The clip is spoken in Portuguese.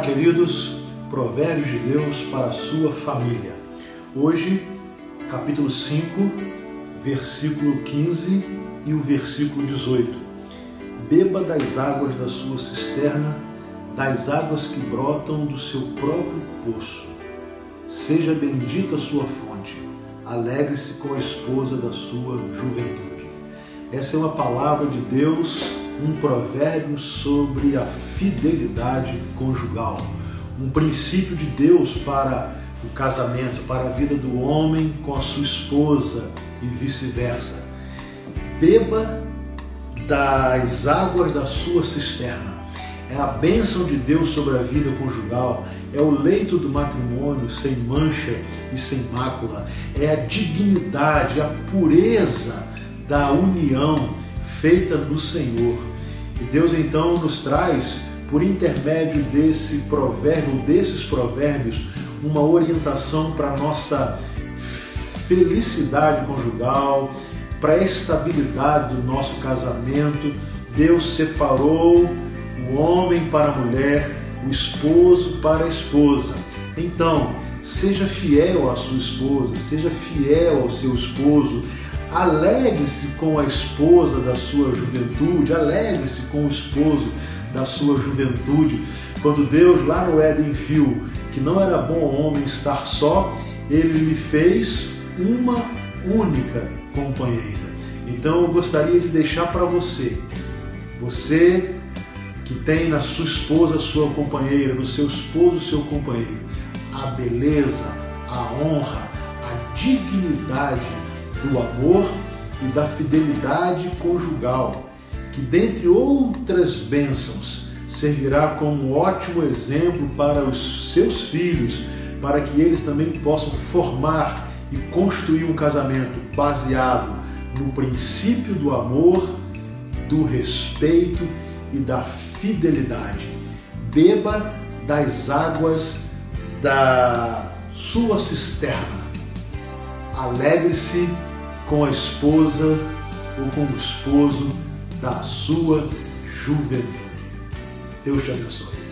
queridos, Provérbios de Deus para a sua família. Hoje, capítulo 5, versículo 15 e o versículo 18. Beba das águas da sua cisterna, das águas que brotam do seu próprio poço. Seja bendita a sua fonte, alegre-se com a esposa da sua juventude. Essa é uma palavra de Deus, um provérbio sobre a fidelidade conjugal, um princípio de Deus para o casamento, para a vida do homem com a sua esposa e vice-versa. Beba das águas da sua cisterna. É a bênção de Deus sobre a vida conjugal, é o leito do matrimônio sem mancha e sem mácula, é a dignidade, a pureza da união feita no Senhor. E Deus então nos traz, por intermédio desse provérbio, desses provérbios, uma orientação para nossa felicidade conjugal, para a estabilidade do nosso casamento. Deus separou o homem para a mulher, o esposo para a esposa. Então, seja fiel à sua esposa, seja fiel ao seu esposo, alegre-se com a esposa da sua juventude, alegre-se com o esposo da sua juventude. Quando Deus lá no Éden viu que não era bom o homem estar só, ele lhe fez uma única companheira. Então eu gostaria de deixar para você, você que tem na sua esposa sua companheira, no seu esposo seu companheiro, a beleza, a honra, a dignidade do amor e da fidelidade conjugal, que dentre outras bênçãos servirá como um ótimo exemplo para os seus filhos, para que eles também possam formar e construir um casamento baseado no princípio do amor, do respeito e da fidelidade. Beba das águas da sua cisterna. Alegre-se com a esposa ou com o esposo da sua juventude. Deus te abençoe.